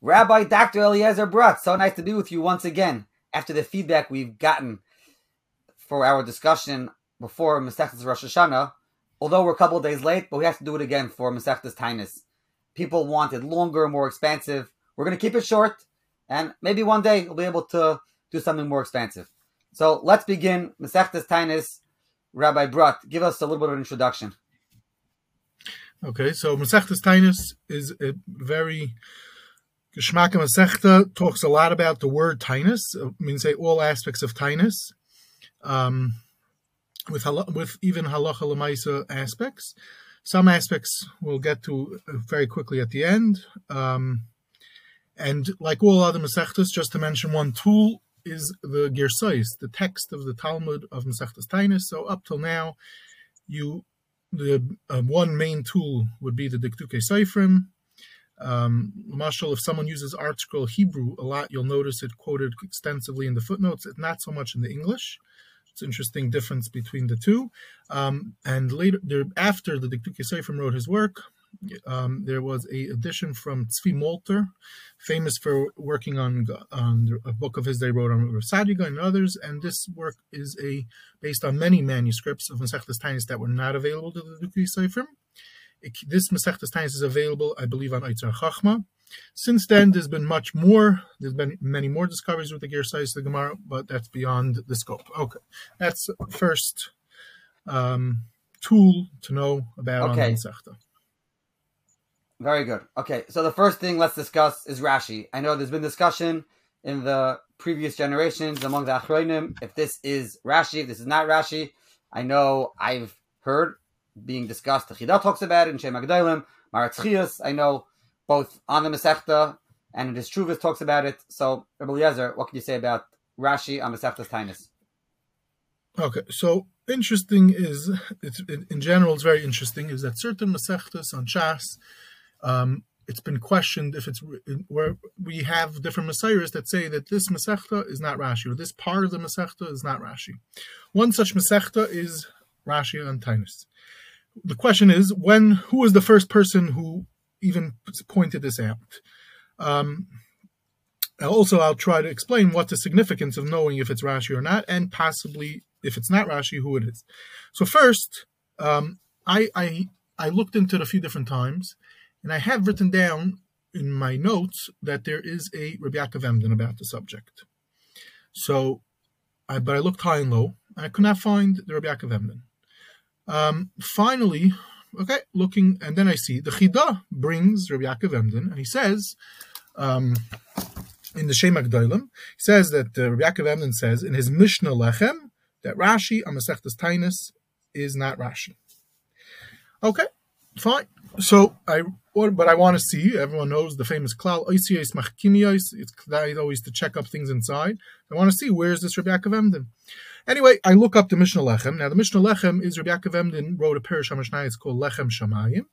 Rabbi Dr. Eliezer Brodt, so nice to be with you once again after the feedback we've gotten for our discussion before Masechtas Rosh Hashanah. Although we're a couple days late, but we have to do it again for Masechtas Tainus. People wanted longer, more expansive. We're going to keep it short, and maybe one day we'll be able to do something more expansive. So let's begin Masechtas Tainus. Rabbi Brodt, give us a little bit of an introduction. Okay, so Masechtas Tainus is a very Geschmack Masechta talks a lot about the word tainus. It means say all aspects of tainus, um, with with even halacha lemaisa aspects. Some aspects we'll get to very quickly at the end. Um, and like all other Masechtas, just to mention one tool is the Girsais, the text of the Talmud of Masechtas Tainus. So up till now, you the uh, one main tool would be the Dikduke Seifrim, um, Marshall, if someone uses ArtScroll Hebrew a lot, you'll notice it quoted extensively in the footnotes, It's not so much in the English. It's interesting difference between the two. Um, and later, there, after the Dikduke Seifrim wrote his work, um, there was a edition from Tzvi Malter, famous for working on, on a book of his they wrote on Sadiga and others. And this work is a based on many manuscripts of Masechtas Tainus that were not available to the Dikduke Seifrim this Masechtas Tainus is available, I believe, on Eitzar Chachma. Since then, there's been much more. There's been many more discoveries with the Gersais the Gemara, but that's beyond the scope. Okay, that's first um, tool to know about okay. on Masechta. Very good. Okay, so the first thing let's discuss is Rashi. I know there's been discussion in the previous generations among the Achronim if this is Rashi, if this is not Rashi. I know I've heard being discussed. The Chida talks about it in Shem Agdalim. Maratchias, I know, both on the Masechta and in his Truvis talks about it. So, Rabbi what can you say about Rashi on Masechta's Tainus? Okay, so interesting is, in general, it's very interesting, is that certain Masechtas on Shas, um, it's been questioned if it's where we have different messiahs that say that this Masechta is not Rashi, or this part of the Masechta is not Rashi. One such Masechta is Rashi on Tainus. The question is when who was the first person who even pointed this out? Um, also i'll try to explain what the significance of knowing if it's rashi or not and possibly if it's not rashi who it is. So first um, I, I i looked into it a few different times and i have written down in my notes that there is a Rabbi Yaakov Emden about the subject so I, but i looked high and low and i could not find the Rabbi Yaakov Emden um, finally, okay, looking, and then I see the Chida brings Rabbi Yaakov Emden, and he says, um, in the Shem Agdolim, he says that uh, Rabbi Yaakov Emden says in his Mishnah Lechem that Rashi on Tainus is not Rashi. Okay, fine. So I, but I want to see. Everyone knows the famous klal oisios machkimios. It's always to check up things inside. I want to see where is this Rabbi Yaakov Emden. Anyway, I look up the Mishnah Lechem. Now, the Mishnah Lechem is Rabbi Yaakov Emden wrote a HaMishnah. It's called Lechem Shamayim,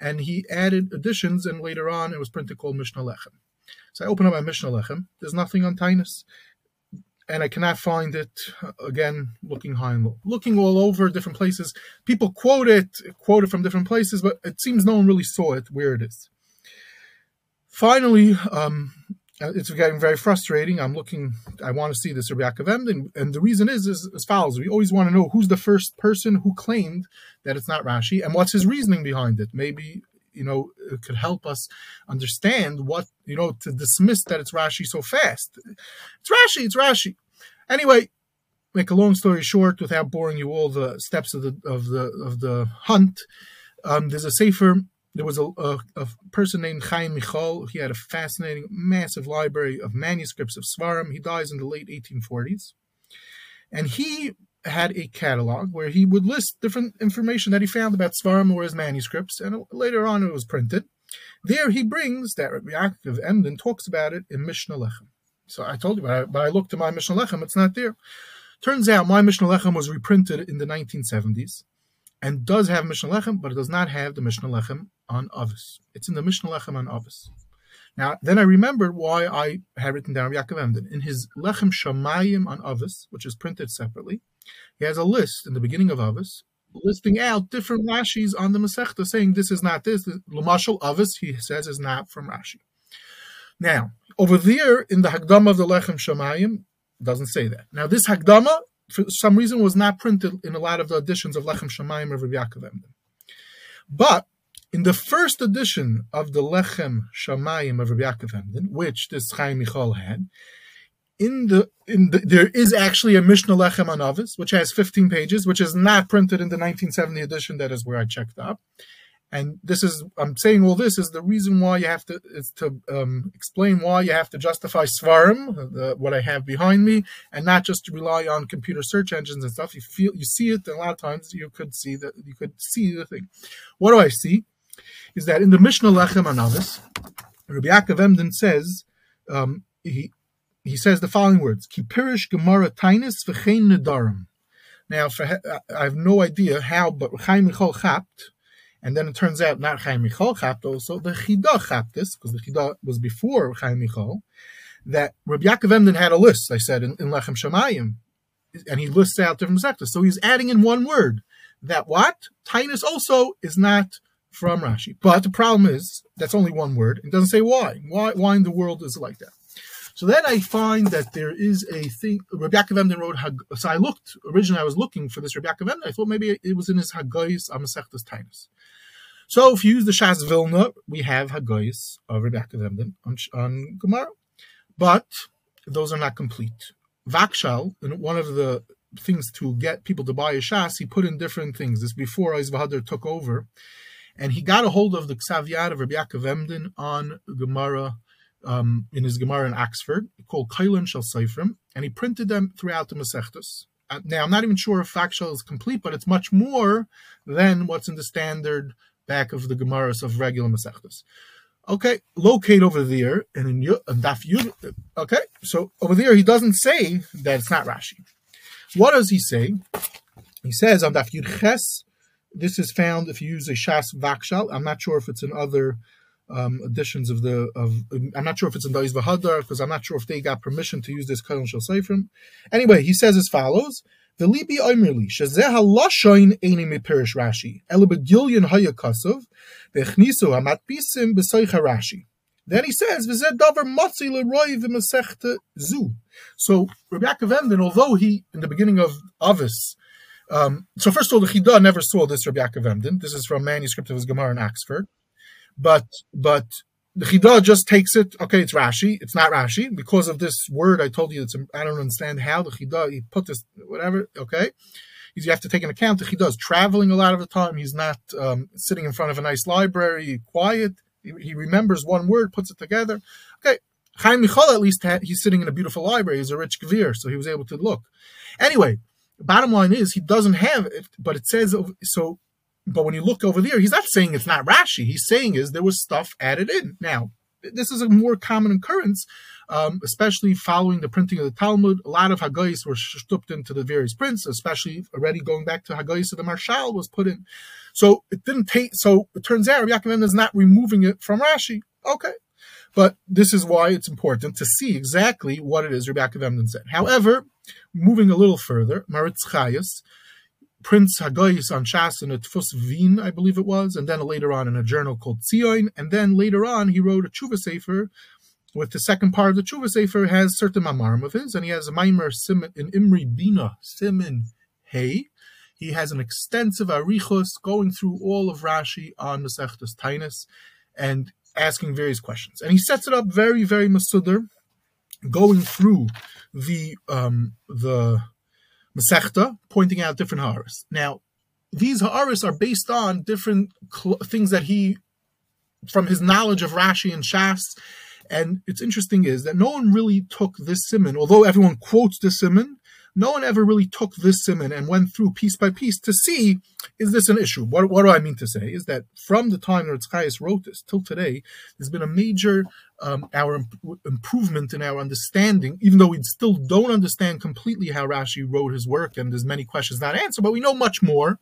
and he added additions, and later on it was printed called Mishnah Lechem. So I open up my Mishnah Lechem. There's nothing on Tainus, and I cannot find it. Again, looking high and low, looking all over different places. People quote it, quote it from different places, but it seems no one really saw it where it is. Finally, um, uh, it's getting very frustrating. I'm looking, I want to see this Rabbi Yaakov and, and the reason is, is as follows. We always want to know who's the first person who claimed that it's not Rashi and what's his reasoning behind it. Maybe, you know, it could help us understand what, you know, to dismiss that it's Rashi so fast. It's Rashi, it's Rashi. Anyway, make a long story short, without boring you all the steps of the of the of the hunt, um, there's a safer there was a, a, a, person named Chaim Michal. He had a fascinating, massive library of manuscripts of Svarim. He dies in the late 1840s. And he had a catalog where he would list different information that he found about Svarim or his manuscripts, and later on it was printed. There he brings that Yaakov Emden talks about it in Mishnah Lechem. So I told you, but I, but I looked at my Mishnah Lechem, it's not there. Turns out my Mishnah Lechem was reprinted in the 1970s and does have Mishnah Lechem, but it does not have the Mishnah Lechem on Avis. It's in the Mishnah Lechem on Avis. Now, then I remembered why I had written down Yaakov Emden. In his Lechem Shamayim on Avis, which is printed separately, He has a list in the beginning of Avos listing out different Rashis on the Masechta, saying this is not this. Lamashal Avos, he says, is not from Rashi. Now, over there in the Hagdama of the Lechem Shamayim, doesn't say that. Now, this Hagdama, for some reason, was not printed in a lot of the editions of Lechem Shamayim of Rabbi Yaakov Emden. But in the first edition of the Lechem Shamayim of Rabbi Yaakov Emden, which this Chaim Michal had, in the in the, there is actually a Mishnah Lechem on Avis, which has 15 pages, which is not printed in the 1970 edition. That is where I checked up. And this is I'm saying all this is the reason why you have to is to um, explain why you have to justify Svarim, the, what I have behind me, and not just to rely on computer search engines and stuff. You feel you see it, and a lot of times you could see that you could see the thing. What do I see? Is that in the Mishnah Lechem Anavis, Rabbi Yaakov Emden says um, he he says the following words: Kipirish Gemara Tainis v'chein Nedarim. Now, for, I have no idea how, but Chaim Michal Chapt and then it turns out not Chaim Michal chapped also, the Chida chapped this, because the Chida was before Chaim Michal, that Rabbi Yaakov Emden had a list, I said, in, in Lechem Shemayim, and he lists out different sectors. So he's adding in one word, that what? Tainus also is not from Rashi. But the problem is, that's only one word. It doesn't say why. Why, why in the world is it like that? So then I find that there is a thing. Rabbi Yaakov Emden wrote. So I looked originally. I was looking for this Rabbi Yaakov Emden. I thought maybe it was in his Haggais Amasechtas Tainus. So if you use the Shas Vilna, we have Haggais of Rabbi Yaakov Emden on, on Gemara, but those are not complete. Vagshal, one of the things to get people to buy a Shas, he put in different things. This before Eisvahadar took over, and he got a hold of the Ksaviyad of Rabbi Yaakov Emden on Gemara um, in his Gemara in Oxford, called Kailan Shal Seifrim, and he printed them throughout the Masechtas. Uh, now, I'm not even sure if Vagshal is complete, but it's much more than what's in the standard back of the Gemaras of regular Masechtas. Okay, locate over there, and in Daf Yud. Okay, so over there he doesn't say that it's not Rashi. What does he say? He says on Daf Yud Ches. This is found if you use a Shas Vagshal. I'm not sure if it's in other um, editions of the of I'm not sure if it's in the Vahadar because I'm not sure if they got permission to use this Kalan Shal Seifrim. Anyway, he says as follows: The libi oimerli shezeh haloshoin eini mepirish Rashi elu begilyon hayakasov vechnisu hamatbisim b'soicha Rashi. Then he says, "V'zeh davar matzi leroy v'masechta zu." So Rabbi Yaakov Emden, although he in the beginning of Avis. Um, so first of all, the Chida never saw this Rabbi Yaakov Emden. This is from a manuscript of his Gemara in Oxford but but the Chida just takes it. Okay, it's Rashi. It's not Rashi because of this word I told you. It's I don't understand how the Chida he put this whatever. Okay, you have to take an account the Chida is traveling a lot of the time. He's not um, sitting in front of a nice library, quiet. He, he, remembers one word, puts it together. Okay, Chaim Michal at least he's sitting in a beautiful library. He's a rich gvir, so he was able to look. Anyway, bottom line is he doesn't have it, but it says so but when you look over there, he's not saying it's not Rashi. He's saying is there was stuff added in. Now, this is a more common occurrence, um, especially following the printing of the Talmud. A lot of Haggais were stupped into the various prints, especially already going back to Haggais of the Maharshal was put in. So it didn't take. So it turns out Yaakov is not removing it from Rashi. Okay, but this is why it's important to see exactly what it is Rabbi Yaakov said. However, moving a little further, Maritz Chayas Prince Haggais on Shas in a Tfus Vin, I believe it was, and then later on in a journal called Tzion, and then later on he wrote a Tshuva Sefer, with the second part of the Tshuva Sefer has certain mamarim of his, and he has a Maimer Simon in Imri Bina Simin Hey. He has an extensive arichos going through all of Rashi on the Masechtas Tainus and asking various questions. And he sets it up very, very masudr, going through the um, the Masechta, pointing out different ha'aris. Now, these ha'aris are based on different cl- things that he, from his knowledge of Rashi and Shas, and it's interesting is that no one really took this simon, although everyone quotes this simon, no one ever really took this simon and went through piece by piece to see is this an issue. What, what do I mean to say is that from the time that wrote this till today, there's been a major um, our imp- improvement in our understanding, even though we still don't understand completely how Rashi wrote his work, and there's many questions not answered, but we know much more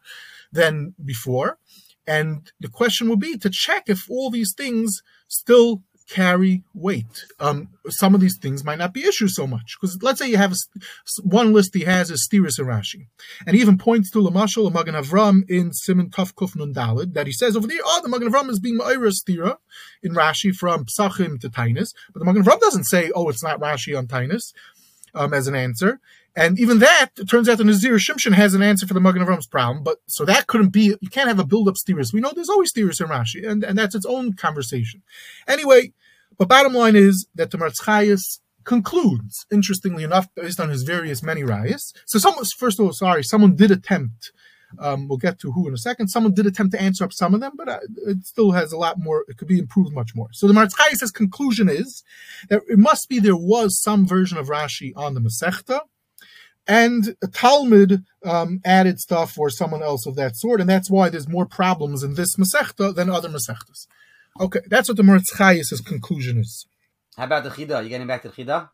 than before. And the question would be to check if all these things still carry weight. Um, some of these things might not be issues so much because let's say you have a, one list he has is Stiris Rashi, and he even points to Lamashal Magen Avram in Simon Taf Kuf Nun Dalid that he says over there, oh, the Magen Avram is being Ma'ira Stira in Rashi from Psachim to Tainus, but the Magen Avram doesn't say, oh, it's not Rashi on Tainus um, as an answer. And even that, it turns out the Nazir Shimshon has an answer for the Magen Avram's problem, but so that couldn't be, you can't have a build-up steers. We know there's always steers in Rashi, and, and that's its own conversation. Anyway, but bottom line is that the Marzchayas concludes, interestingly enough, based on his various many rayas. So someone, first of all, sorry, someone did attempt, um, we'll get to who in a second, someone did attempt to answer up some of them, but uh, it still has a lot more, it could be improved much more. So the Marzchayas' conclusion is that it must be there was some version of Rashi on the Masechta, and Talmud um, added stuff or someone else of that sort, and that's why there's more problems in this Masechta than other Masechtas. Okay, that's what the Meretz conclusion is. How about the Chida? You getting back to the Chida?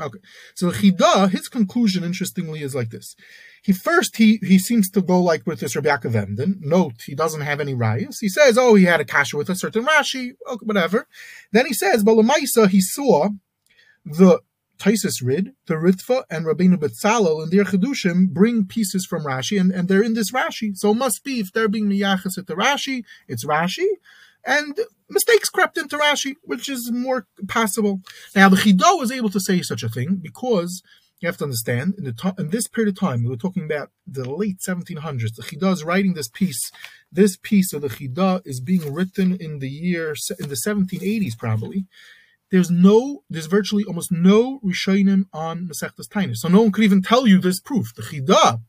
Okay, so the Chida, his conclusion, interestingly, is like this. He first he he seems to go like with this Rabbi Yaakov Emden. Note he doesn't have any rayas. He says, oh, he had a kasha with a certain Rashi, okay, whatever. Then he says, but Lamaisa he saw the Taisus Rid, the Ritva, and Rabbeinu Betzalel and their Chedushim bring pieces from Rashi, and, and they're in this Rashi. So it must be, if they're being miyachas at the Rashi, it's Rashi, and mistakes crept into Rashi, which is more possible. Now, the Chido was able to say such a thing because you have to understand, in, the in this period of time, we were talking about the late 1700s, the Chidah is writing this piece. This piece of the Chidah is being written in the year, in the 1780s probably there's no, there's virtually almost no Rishonim on Masechtas Tainus. So no one could even tell you this proof. The Chida,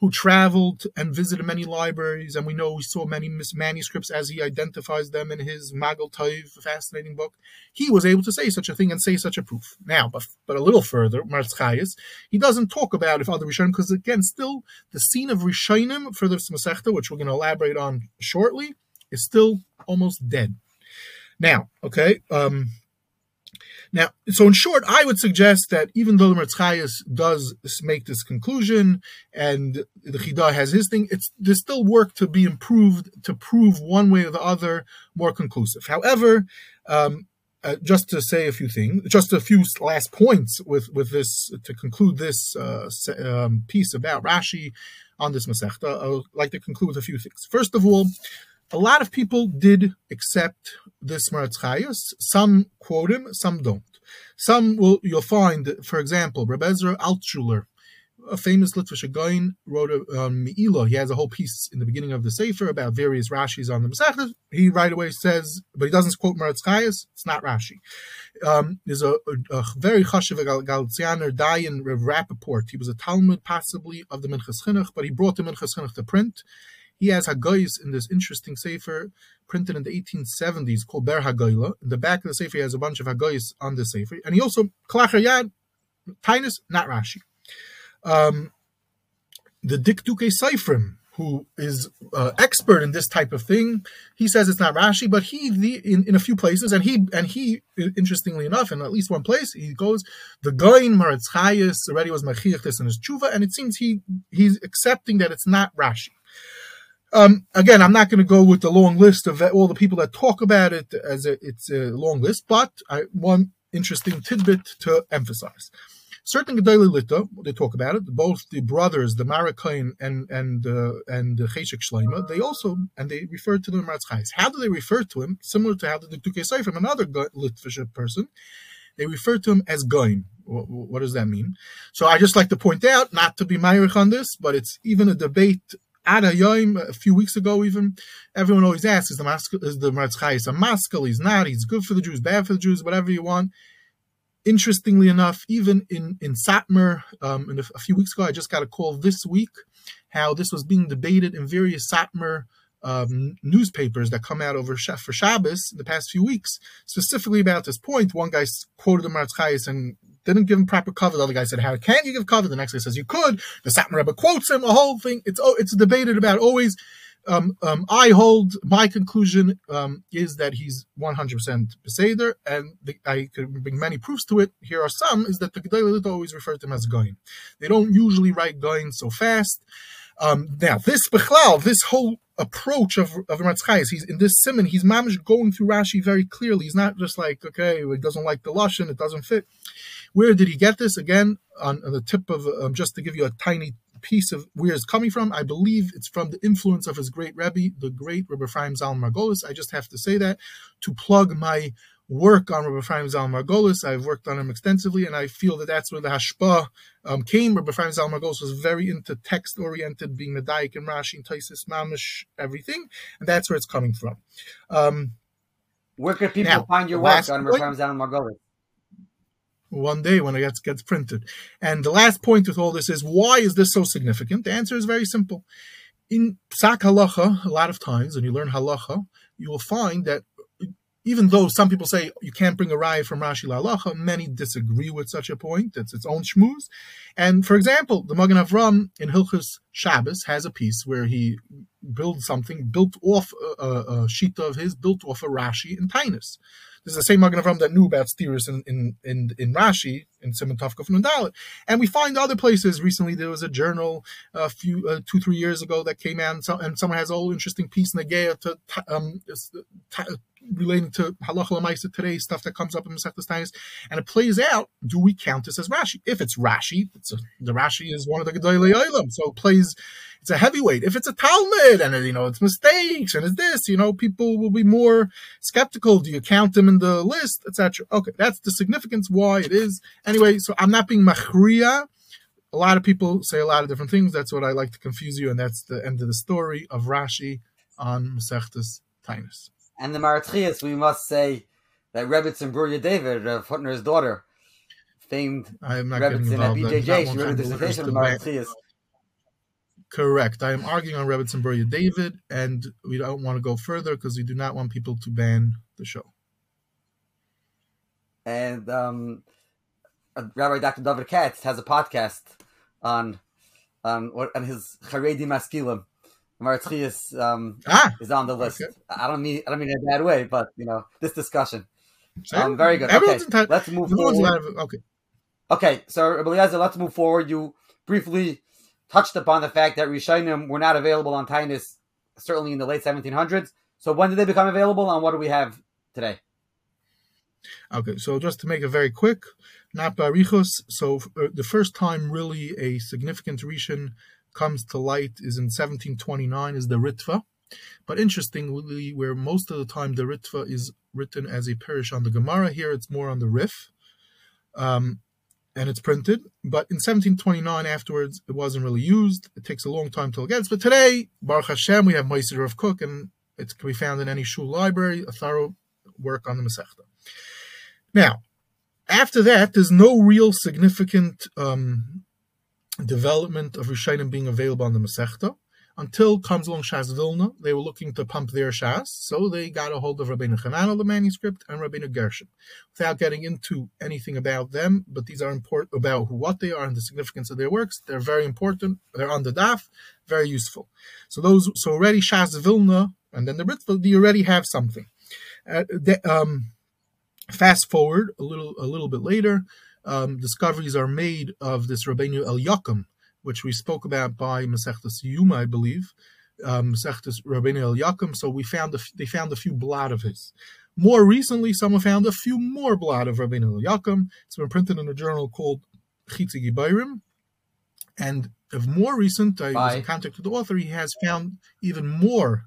who traveled and visited many libraries, and we know we saw many manuscripts as he identifies them in his Magal Taiv, fascinating book, he was able to say such a thing and say such a proof. Now, but, but a little further, Marzchayas, he doesn't talk about if other Rishonim, because again, still the scene of Rishonim for this Masechta, which we're going to elaborate on shortly, is still almost dead. Now, okay, um, now, so in short, I would suggest that even though the Merzchayas does make this conclusion and the Chidah has his thing, it's there's still work to be improved to prove one way or the other more conclusive. However, um, uh, just to say a few things, just a few last points with with this to conclude this uh, um, piece about Rashi on this Masechta. I would like to conclude with a few things. First of all a lot of people did accept this Maratz. Some quote him, some don't. Some will you'll find, for example, Reb Ezra Altshuler, a famous Litvish Gaon, wrote a um, Me'ilah. He has a whole piece in the beginning of the Sefer about various Rashis on the Masechta. He right away says, but he doesn't quote Maratz. It's not Rashi. Um, there's a, a, a very chashiv Galicianer, Dayan Rev Rappaport. He was a Talmud possibly of the Minchas Chinuch, but he brought the Minchas Chinuch to print. He has Hagoyis in this interesting sefer printed in the 1870s called Ber Hagoyla. In the back of the sefer, he has a bunch of Hagoyis on the sefer, and he also Klachar Yad, Tainus, not Rashi. Um, the Dikduke Seifrim, who is uh, expert in this type of thing, he says it's not Rashi, but he the, in, in a few places, and he and he interestingly enough, in at least one place, he goes the Goin Maratz already was Machiach this in his tshuva, and it seems he he's accepting that it's not Rashi. Um, again, I'm not going to go with the long list of all the people that talk about it as a, it's a long list, but I, one interesting tidbit to emphasize. Certain Gedolei Lita, they talk about it. Both the brothers, the Marakain and and uh, and the Cheshek Shleima, they also and they refer to the Maratz How do they refer to him? Similar to how the Duke from another Litvish person, they refer to him as Goin. What, what, does that mean? So I just like to point out, not to be Myrich on this, but it's even a debate Ad Hayoim, a few weeks ago even, everyone always asks, is the, mas- is the Maratz Chayis a maskal? He's not. He's good for the Jews, bad for the Jews, whatever you want. Interestingly enough, even in, in Satmar, um, a, a, few weeks ago, I just got a call this week how this was being debated in various Satmar um, newspapers that come out over for Shabbos in the past few weeks, specifically about this point. One guy quoted the Maratz Chayis didn't give him proper cover. The other guy said, "How can't you give cover?" The next guy says, "You could." The Satmar Rebbe quotes him. The whole thing. It's oh, it's debated about always. Um, um, I hold my conclusion um, is that he's 100% Beseder, and the, I could bring many proofs to it. Here are some: is that the Gedolei always refer to him as Goin. They don't usually write Goin so fast. Um, now, this Bechlal, this whole approach of of Ratzchayis. He's in this simon. He's mamish going through Rashi very clearly. He's not just like okay, it doesn't like the lashon, it doesn't fit. Where did he get this? Again, on, on the tip of um, just to give you a tiny piece of where it's coming from. I believe it's from the influence of his great Rebbe, the great Rebbe Ephraim Zal Margolis. I just have to say that to plug my work on Rebbe Ephraim Zal Margolis. I've worked on him extensively, and I feel that that's where the hashpa um, came. Rebbe Ephraim Zal Margolis was very into text oriented, being Medaik and Rashi and Taisis Mamish, everything, and that's where it's coming from. Um, where can people now, find your work on Rebbe Zal Margolis? One day when it gets gets printed. And the last point with all this is why is this so significant? The answer is very simple. In Psak Halacha, a lot of times when you learn Halacha, you will find that even though some people say you can't bring a raya from Rashi Halacha, many disagree with such a point. It's its own shmooze. And for example, the Magen Avram in Hilchus Shabbos has a piece where he builds something built off a, a, a sheet of his, built off a Rashi in Tainus. This is the same Magen Avram that knew about steers in, in, in, in Rashi, in Simon Tavkov and Dalit. And we find other places. Recently, there was a journal a few, uh, two, three years ago that came out, and, so, and someone has a whole interesting piece, in the Negea, to um, relating to halacha lemaisa today, stuff that comes up in Masechtas and it plays out. Do we count this as Rashi? If it's Rashi, it's a, the Rashi is one of the Gedolei Olam, so it plays. It's a heavyweight. If it's a Talmud and you know it's mistakes and it's this, you know, people will be more skeptical. Do you count them in the list, etc. Okay, that's the significance why it is. Anyway, so I'm not being machria. A lot of people say a lot of different things. That's what I like to confuse you, and that's the end of the story of Rashi on Masechtas Tainis. And the Maratchias, we must say that Rebbitzin Bruria David, Rav Hutner's daughter, famed Rebbitzin at BJJ, she wrote a dissertation on. Correct. I am arguing on Rebbitzin Bruria David, and we don't want to go further because we do not want people to ban the show. And um, Rabbi Dr. David Katz has a podcast on on, on his Haredi Maskilim Maratchias um, ah, is on the list. Okay. I don't mean I don't mean in a bad way, but you know this discussion. Um, very good. Okay, let's move forward. okay. Okay, so Eliezer, let's move forward. You briefly touched upon the fact that Rishonim were not available on Tainus certainly in the late 1700s. So when did they become available, and what do we have today? Okay, so just to make it very quick, not Barichos. So uh, the first time really a significant Rishon comes to light is in 1729 is the Ritva. But interestingly, where most of the time the Ritva is written as a parish on the Gemara, here it's more on the Rif. Um, and it's printed. But in 1729, afterwards, it wasn't really used. It takes a long time till it gets. But today, Baruch Hashem, we have Meister of Cook, and it can be found in any shul library, a thorough work on the Masechta. Now, after that, there's no real significant um, development of Rishonim being available on the Masechta until comes along Shas Vilna. They were looking to pump their Shas, so they got a hold of Rabbeinu Hananel, the manuscript, and Rabbeinu Gershon. Without getting into anything about them, but these are important about what they are and the significance of their works. They're very important. They're on the daf, very useful. So those, so already Shas Vilna and then the Ritva, you already have something. Uh, the, um, fast forward a little, a little bit later um, discoveries are made of this Rabbeinu Eliakim, which we spoke about by Masechtas Yuma, I believe, um, Masechtas Rabbeinu Eliakim. So we found a, they found a few blot of his. More recently, someone found a few more blot of Rabbeinu Eliakim. It's been printed in a journal called Chitzei Giborim. And of more recent, I was in contact with the author, he has found even more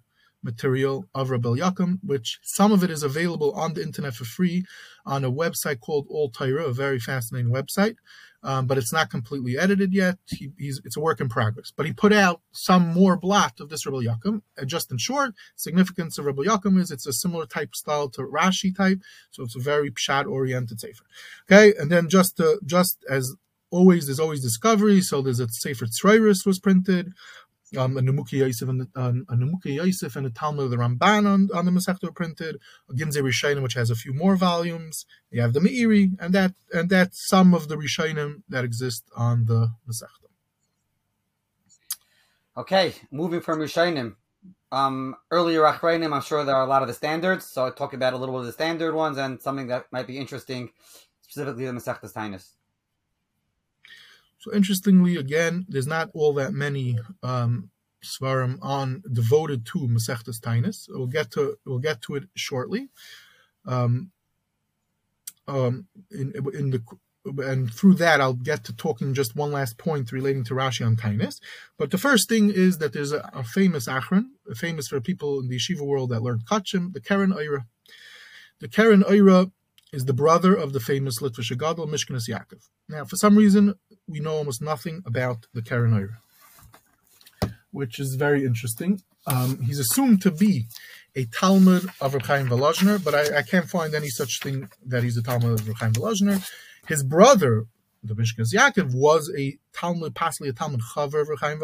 material of Rabbi Yakum, which some of it is available on the internet for free on a website called All Torah, a very fascinating website. Um, but it's not completely edited yet. He, it's a work in progress. But he put out some more blot of this Rabbi Yakum. And just in short, significance of Rabbi Yakum is it's a similar type style to Rashi type, so it's a very pshat oriented sefer. Okay, and then just to, just as always, there's always discovery. So there's a Sefer Tzroiris was printed um, a Nemuki Yosef and the, um, a Nemuki Yosef and the Talmud of the Ramban on, on the Masechta printed, a Ginzei Rishonim which has a few more volumes. You have the Meiri, and that and that's some of the Rishonim that exist on the Masechta. Okay, moving from Rishonim. Um, earlier Achreinim, I'm sure there are a lot of the standards, so I talk about a little bit of the standard ones and something that might be interesting, specifically the Masechta Tainus. So interestingly, again, there's not all that many um, svarim on devoted to Masechtas Tainis. We'll get to we'll get to it shortly. Um, um, in in the and through that I'll get to talking just one last point relating to Rashi on Tainis. But the first thing is that there's a, a famous Achron, famous for people in the yeshiva world that learned Kachim, the Keren Oira. The Keren Oira is the brother of the famous Litvish Gadol Mishkanis Yaakov. Now, for some reason, we know almost nothing about the Keren which is very interesting. Um, he's assumed to be a Talmud of Reb Chaim but I, I, can't find any such thing that he's a Talmud of Reb Chaim. His brother, the Mishkas Yaakov, was a Talmud, possibly a Talmud Chaver of Chaim.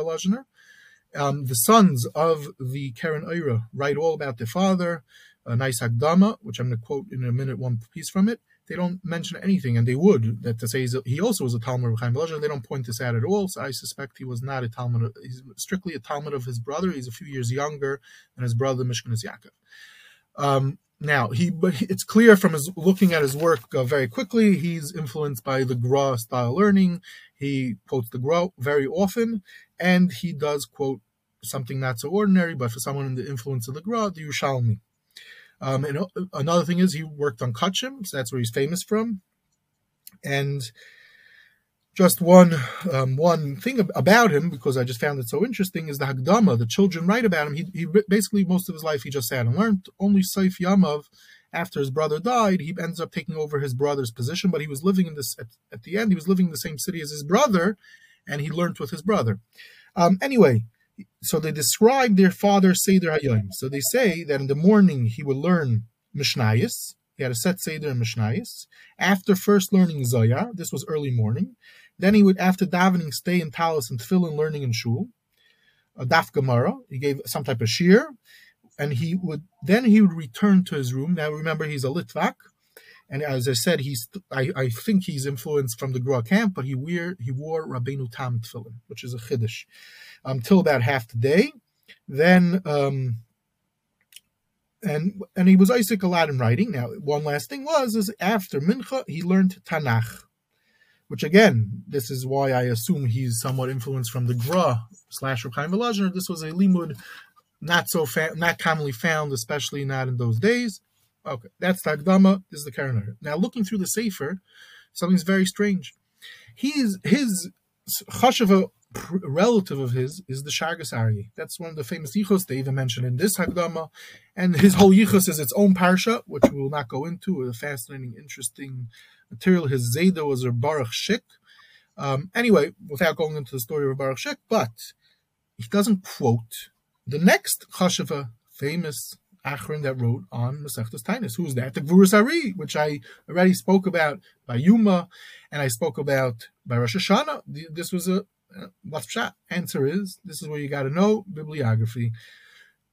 Um, the sons of the Oira write all about their father, a nice Agdama, which I'm going to quote in a minute one piece from it. They don't mention anything, and they would that to say he also was a Talmud of Chaim Volozhner. They don't point this out at all. So I suspect he was not a Talmud. He's strictly a Talmud of his brother. He's a few years younger than his brother Mishkanis Yaakov. Um, now he, but it's clear from his looking at his work uh, very quickly, he's influenced by the Gra style learning. He quotes the Gra very often, and he does quote something not so ordinary, but for someone in the influence of the Gra, the Yerushalmi. Um, and uh, another thing is he worked on Kachim, so that's where he's famous from. And just one um, one thing about him, because I just found it so interesting, is the Hagdama. The children write about him. He, he basically most of his life he just sat and learned. Only Saif Yamav, after his brother died, he ends up taking over his brother's position. But he was living in this at, at the end. He was living in the same city as his brother, and he learned with his brother. Um, anyway, so they describe their father Seder Hayom. So they say that in the morning he would learn Mishnayis. He had a set Seder and Mishnayis. After first learning Zoya, this was early morning. Then he would, after davening, stay in Talis and Tefillin learning in Shul. A Daf Gemara. He gave some type of shir. And he would then he would return to his room. Now remember he's a Litvak. And as I said, he's I, I think he's influenced from the Gra camp, but he wear he wore Rabbeinu Tam tefillin, which is a chiddush until about half the day. Then, um, and and he was Isaac a lot in writing. Now, one last thing was is after Mincha he learned Tanakh, which again, this is why I assume he's somewhat influenced from the Gra slash Reb Chaim Volozhner. This was a limud not so fa- not commonly found, especially not in those days. Okay, that's Tagdama. This is the Karen Now, looking through the Sefer, something's very strange. He's his chashava relative of his is the Shargas Ari. That's one of the famous yichos they even mention in this Hagdama. And his whole yichos is its own parsha, which we will not go into. A fascinating, interesting material. His Zayda was a Baruch Shik. Um, anyway, without going into the story of Baruch Shik, but he doesn't quote the next Chashava, famous Achron that wrote on Masechtas Tainus. Who's that? The Gvuras Ari, which I already spoke about by Yuma, and I spoke about by Rosh Hashanah. This was a Uh, what's shot? Answer is this is where you got to know bibliography.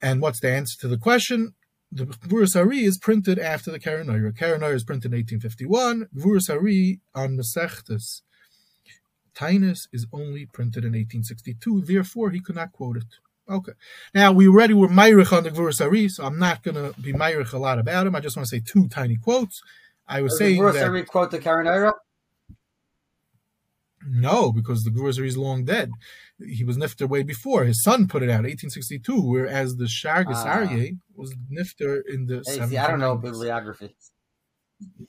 And what's the answer to the question? The Gvuras Ari is printed after the Keren Oira. Karen is printed in 1851. Gvuras Ari on Masechtas Tainus is only printed in 1862. Therefore, he could not quote it. Okay. Now we already were Myrich on the Gvuras Ari, so I'm not going to be Myrich a lot about him. I just want to say two tiny quotes. I was Does saying the. Ari quote the Keren Oira? No, because the Gvuras is long dead. He was nifter way before. His son put it out, 1862, whereas the Shargas uh, was nifter in the. Hey, see, I don't know bibliography.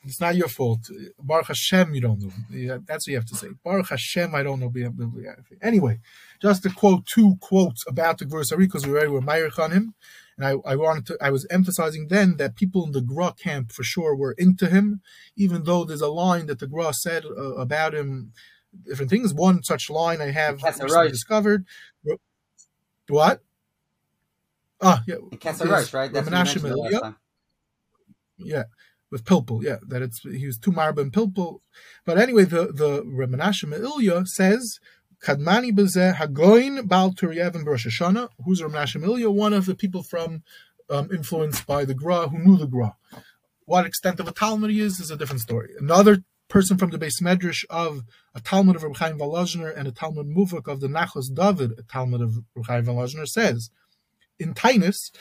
It's not your fault. Baruch Hashem, you don't know. That's what you have to say. Baruch Hashem, I don't know bibliography. Anyway, just to quote two quotes about the Ari, because we already were Meirich on him. And I, I wanted to, I was emphasizing then that people in the Gra camp for sure were into him, even though there's a line that the Gra said uh, about him different things. One such line I have discovered. What? Ah, yeah. Kesser right? That's Menashe yeah. yeah, with Pilpul, yeah, that it's he was two marba and Pilpul. But anyway, the the Menashe Ilya says Kadmani bezeh hagoin bal Turiev and Rosh Hashanah. Who's Menashe Ilya? One of the people from um, influenced by the Gra who knew the Gra. What extent of a Talmud he is is a different story. Another person from the base medrash of a Talmud of Reb Chaim and a Talmud Muvak of the Nachos David, a Talmud of Reb Chaim says in Tainus,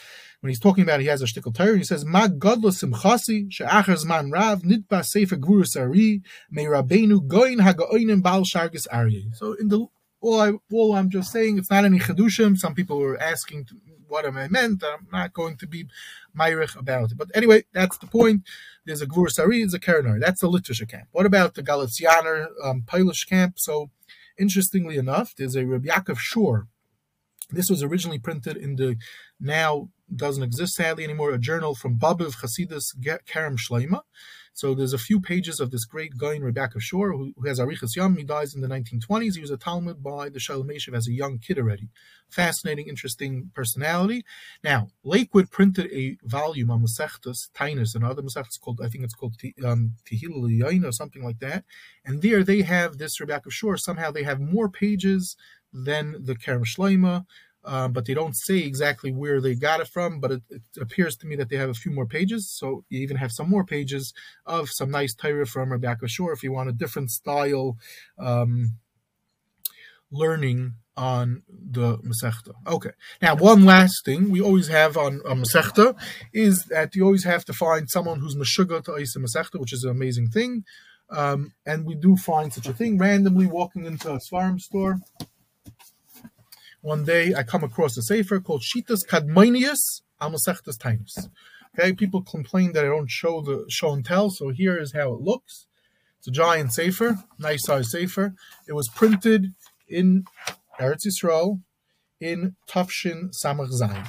when he's talking about he has a shtickle Torah, he says, "Ma godlo simchasi she'achar zman rav nitba sefer gvurus ari me rabbeinu goin hagaoinim bal shargis ari." So in the all I all I'm just saying it's not any chedushim. Some people were asking what am I meant. I'm not going to be myrich about it. But anyway, that's the point. There's a Gvur there's a Kerenar. That's the literature camp. What about the Galicianer um, Polish camp? So, interestingly enough, there's a Rabbi Yaakov Shor. This was originally printed in the now doesn't exist sadly anymore, a journal from Babiv Chasidus Kerem Shleima. So there's a few pages of this great guy in Reb Yaakov Shor who, who has Arichas Yom. He dies in the 1920s. He was a Talmud by the Shalom as a young kid already. Fascinating, interesting personality. Now, Lakewood printed a volume on Masechtas Tainus, and other Masechtas called, I think it's called um, Tehillah or something like that. And there they have this Reb Yaakov Shor. Somehow they have more pages than the Kerem Shleima. Um, but they don't say exactly where they got it from. But it, it, appears to me that they have a few more pages. So you even have some more pages of some nice Torah from Reb Yaakov Shor if you want a different style um, learning on the Masechta. Okay. Now, one last thing we always have on, on Masechta is that you always have to find someone who's Meshuggah to Isa Masechta, which is an amazing thing. Um, and we do find such a thing randomly walking into a Svarim store one day I come across a sefer called Shitas Kadmonius Amasechtas Tainus. Okay, people complain that I don't show the show and tell, so here is how it looks. It's a giant sefer, nice size sefer. It was printed in Eretz Yisrael in Tafshin Samach Zayin.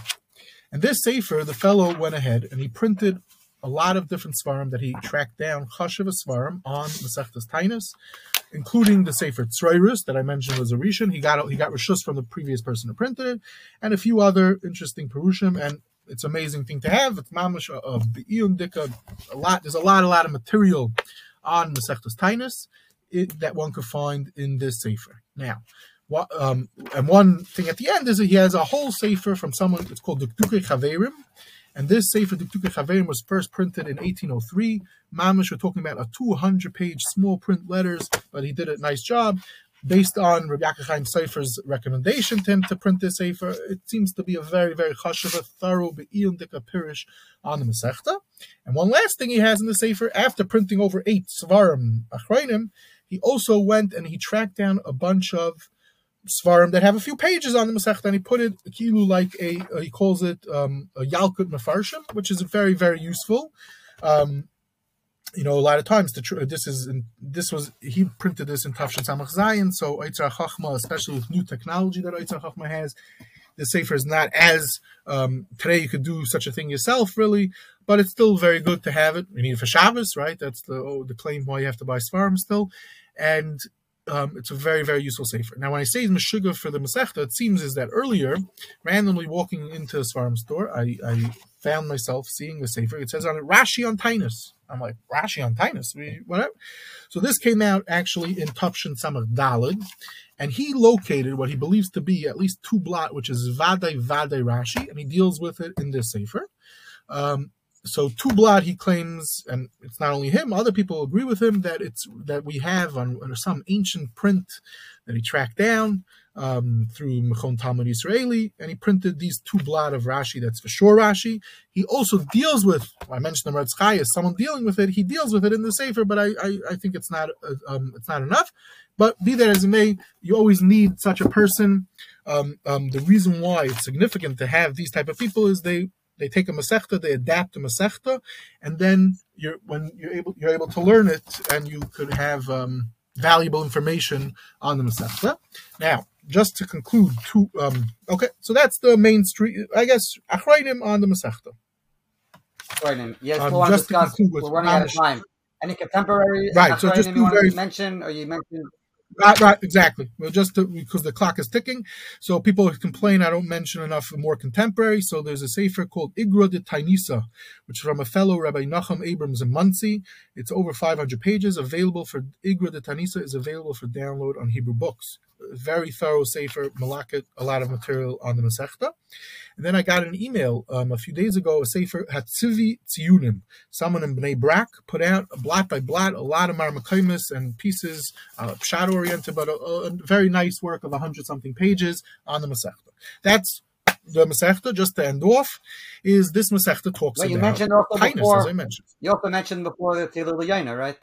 And this sefer, the fellow went ahead and he printed a lot of different svarim that he tracked down, chashiv svarim on Masechtas Tainus, including the Sefer Tzroirus that I mentioned was a Rishon. He got he got rishus from the previous person who printed it, and a few other interesting perushim. And it's an amazing thing to have. It's mamish of be'iyun dika. A lot. There's a lot, a lot of material on Masechtas Tainus that one could find in this Sefer. Now. What, um, and one thing at the end is that he has a whole sefer from someone. It's called the Dukduke Chaverim, and this Sefer Diktuke Chaverim was first printed in 1803. Mamish, we're talking about a 200-page small print letters, but he did a nice job. Based on Rabbi Yaakov Chaim Sefer's recommendation to him to print this Sefer, it seems to be a very, very chashuv, thorough, be'iyun dika pirish on the Masechta. And one last thing he has in the Sefer, after printing over eight Svarim Achrayim, he also went and he tracked down a bunch of svarim that have a few pages on the Masechta, and he put it kilu like a uh, he calls it um, a yalkut mefarshim, which is very very useful. Um, you know, a lot of times the tr- this is in, this was he printed this in Tafshin Samach Zayin, so Eitzar Chachma, especially with new technology that Eitzar Chachma has, the sefer is not as um, today you could do such a thing yourself really, but it's still very good to have it. You need it for Shabbos, right? That's the oh, the claim why you have to buy svarim still, and um, it's a very, very useful sefer. Now, when I say Meshuggah for the Masechta, it seems is that earlier, randomly walking into a Svarim store, I, I found myself seeing the sefer. It says on it Rashi on Tainus. I'm like, Rashi on Tainus? Whatever. So this came out actually in Tupshin Samach Dalid, and he located what he believes to be at least two blot, which is Vadai Vadai Rashi, and he deals with it in this sefer. Um, so Tublad he claims, and it's not only him, other people agree with him that it's that we have on, on some ancient print that he tracked down um, through Mechon Talmud Israeli, and he printed these two blad of Rashi. That's for sure Rashi. He also deals with. I mentioned the Meretz Chayes, someone dealing with it. He deals with it in the Sefer, but I I, I think it's not uh, um, it's not enough. But be that as it may, you always need such a person. Um, um, the reason why it's significant to have these type of people is they they take a masechta, they adapt a masechta, and then you're when you're able you're able to learn it, and you could have um, valuable information on the masechta. Now, just to conclude, two um, okay, so that's the main street. I guess achrayim on the masechta. Right, yes, um, we'll discuss. We're running out of time. Any contemporary right? So just you want very, to mention, or you mentioned Right, right, exactly. Well, just to, because the clock is ticking, so people complain I don't mention enough more contemporary. So there's a sefer called Igra de Tainisa, which is from a fellow Rabbi Nachum Abrams in Monsey. It's over 500 pages. Available for Igra de Tainisa is available for download on Hebrew Books very thorough sefer, Malaket, a lot of material on the Masechta. And then I got an email um, a few days ago, a sefer Hatzivi Tziyunim. Someone in Bnei Brak put out blot by blot a lot of marmakaimis and pieces, uh, pshat oriented, but a, a, very nice work of a hundred something pages on the Masechta. That's the Masechta, just to end off, is this Masechta talks well, you about mentioned also kindness, before, as I mentioned. You also mentioned before the Tilul right?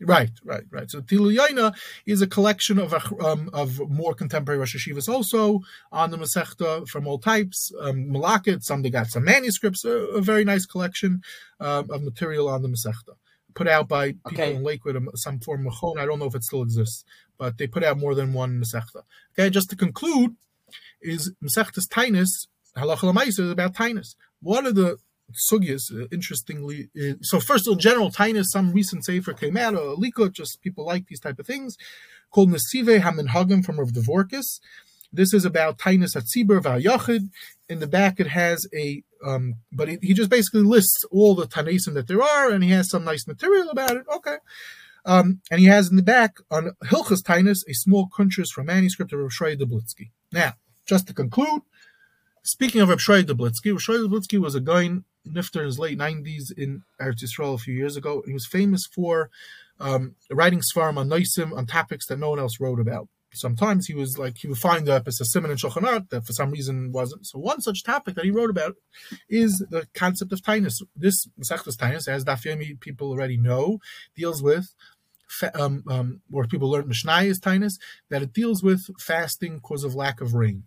Right, right, right. So Tilu is a collection of um, of more contemporary Rosh Hashivas also on the Masechta from all types. Um, Malakit, some they got some manuscripts, a, a very nice collection um, of material on the Masechta. Put out by people okay. in Lakewood, um, some form of home. I don't know if it still exists, but they put out more than one Masechta. Okay, just to conclude, is Masechta's Tainus, Halacha is about Tainus. What are the sugyas, uh, interestingly. Uh, so first, in general, Taanis, some recent sefer came out, or Likut, just people like these type of things, called Nesive Hamin from Rav Dvorkis. This is about Taanis Hatzibur V'Ayachid. In the back, it has a, um, but he, he just basically lists all the Tanaisim that there are, and he has some nice material about it. Okay. Um, and he has in the back on Hilchas Taanis a small kuntrus from manuscript of Rav Shrei Dublitsky. Now, just to conclude, speaking of Rav Shrei Dublitsky, Rav Shrei Dublitsky was a guy Nifter in his late 90s in Eretz Yisrael a few years ago. He was famous for um, writing svarim on Noisim on topics that no one else wrote about. Sometimes he was like, he would find as a simon and Shulchan that for some reason wasn't. So one such topic that he wrote about is the concept of tainus. This Masechtas Taanis, as Daf people already know, deals with um, um, or people learn Mishnah is tainus, that it deals with fasting because of lack of rain.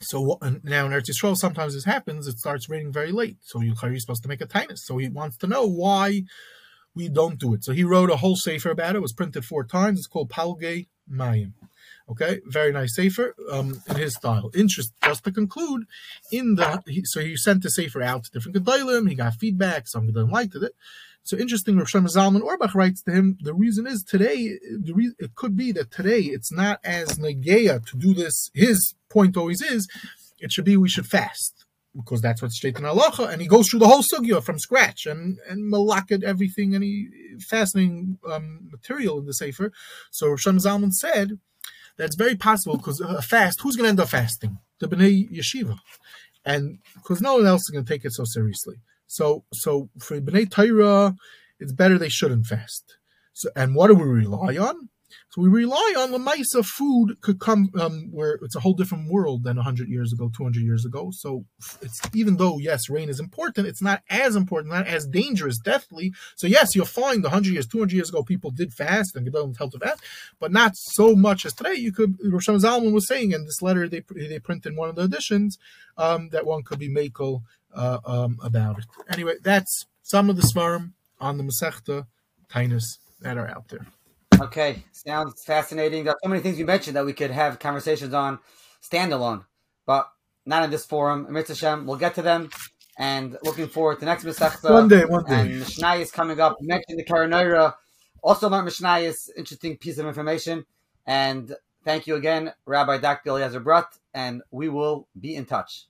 So now in Eretz Yisrael, sometimes this happens. It starts raining very late, so you're supposed to make a tainus. So he wants to know why we don't do it. So he wrote a whole sefer about it. It was printed four times. It's called Palge Mayim. Okay, very nice sefer um, in his style. Interest. Just to conclude, in the he, so he sent the sefer out to different gedolim. He got feedback. Some gedolim liked it. So interesting, Shlomo Zalman Auerbach writes to him, the reason is today, the re- it could be that today it's not as negeya to do this. His point always is, it should be we should fast because that's what's straight in halacha, and he goes through the whole sugya from scratch and and malakad everything, any fascinating um, material in the sefer. So Shlomo Zalman said that's very possible because a fast, who's going to end up fasting? The Bnei Yeshiva, and because no one else is going to take it so seriously. So so for Bnei Torah, it's better they shouldn't fast. So and what do we rely on? So we rely on the Maisa food could come um, where it's a whole different world than 100 years ago, 200 years ago. So it's even though, yes, rain is important, it's not as important, not as dangerous, deathly. So yes, you'll find 100 years, 200 years ago, people did fast and Gedolim held to fast, but not so much as today. You could, Rosh Zalman was saying in this letter they, they print in one of the editions um, that one could be makel uh, um, about it. Anyway, that's some of the svarim on the Masechta Taanis that are out there. Okay, sounds fascinating. There are so many things you mentioned that we could have conversations on standalone, but not in this forum. Amir Hashem, we'll get to them. And looking forward to next Masechta. One day, one day. And Mishnah is coming up. You mentioned the Karanoira. Also, learned Mishnah is interesting piece of information. And thank you again, Rabbi Dr. Eliezer Brodt, and we will be in touch.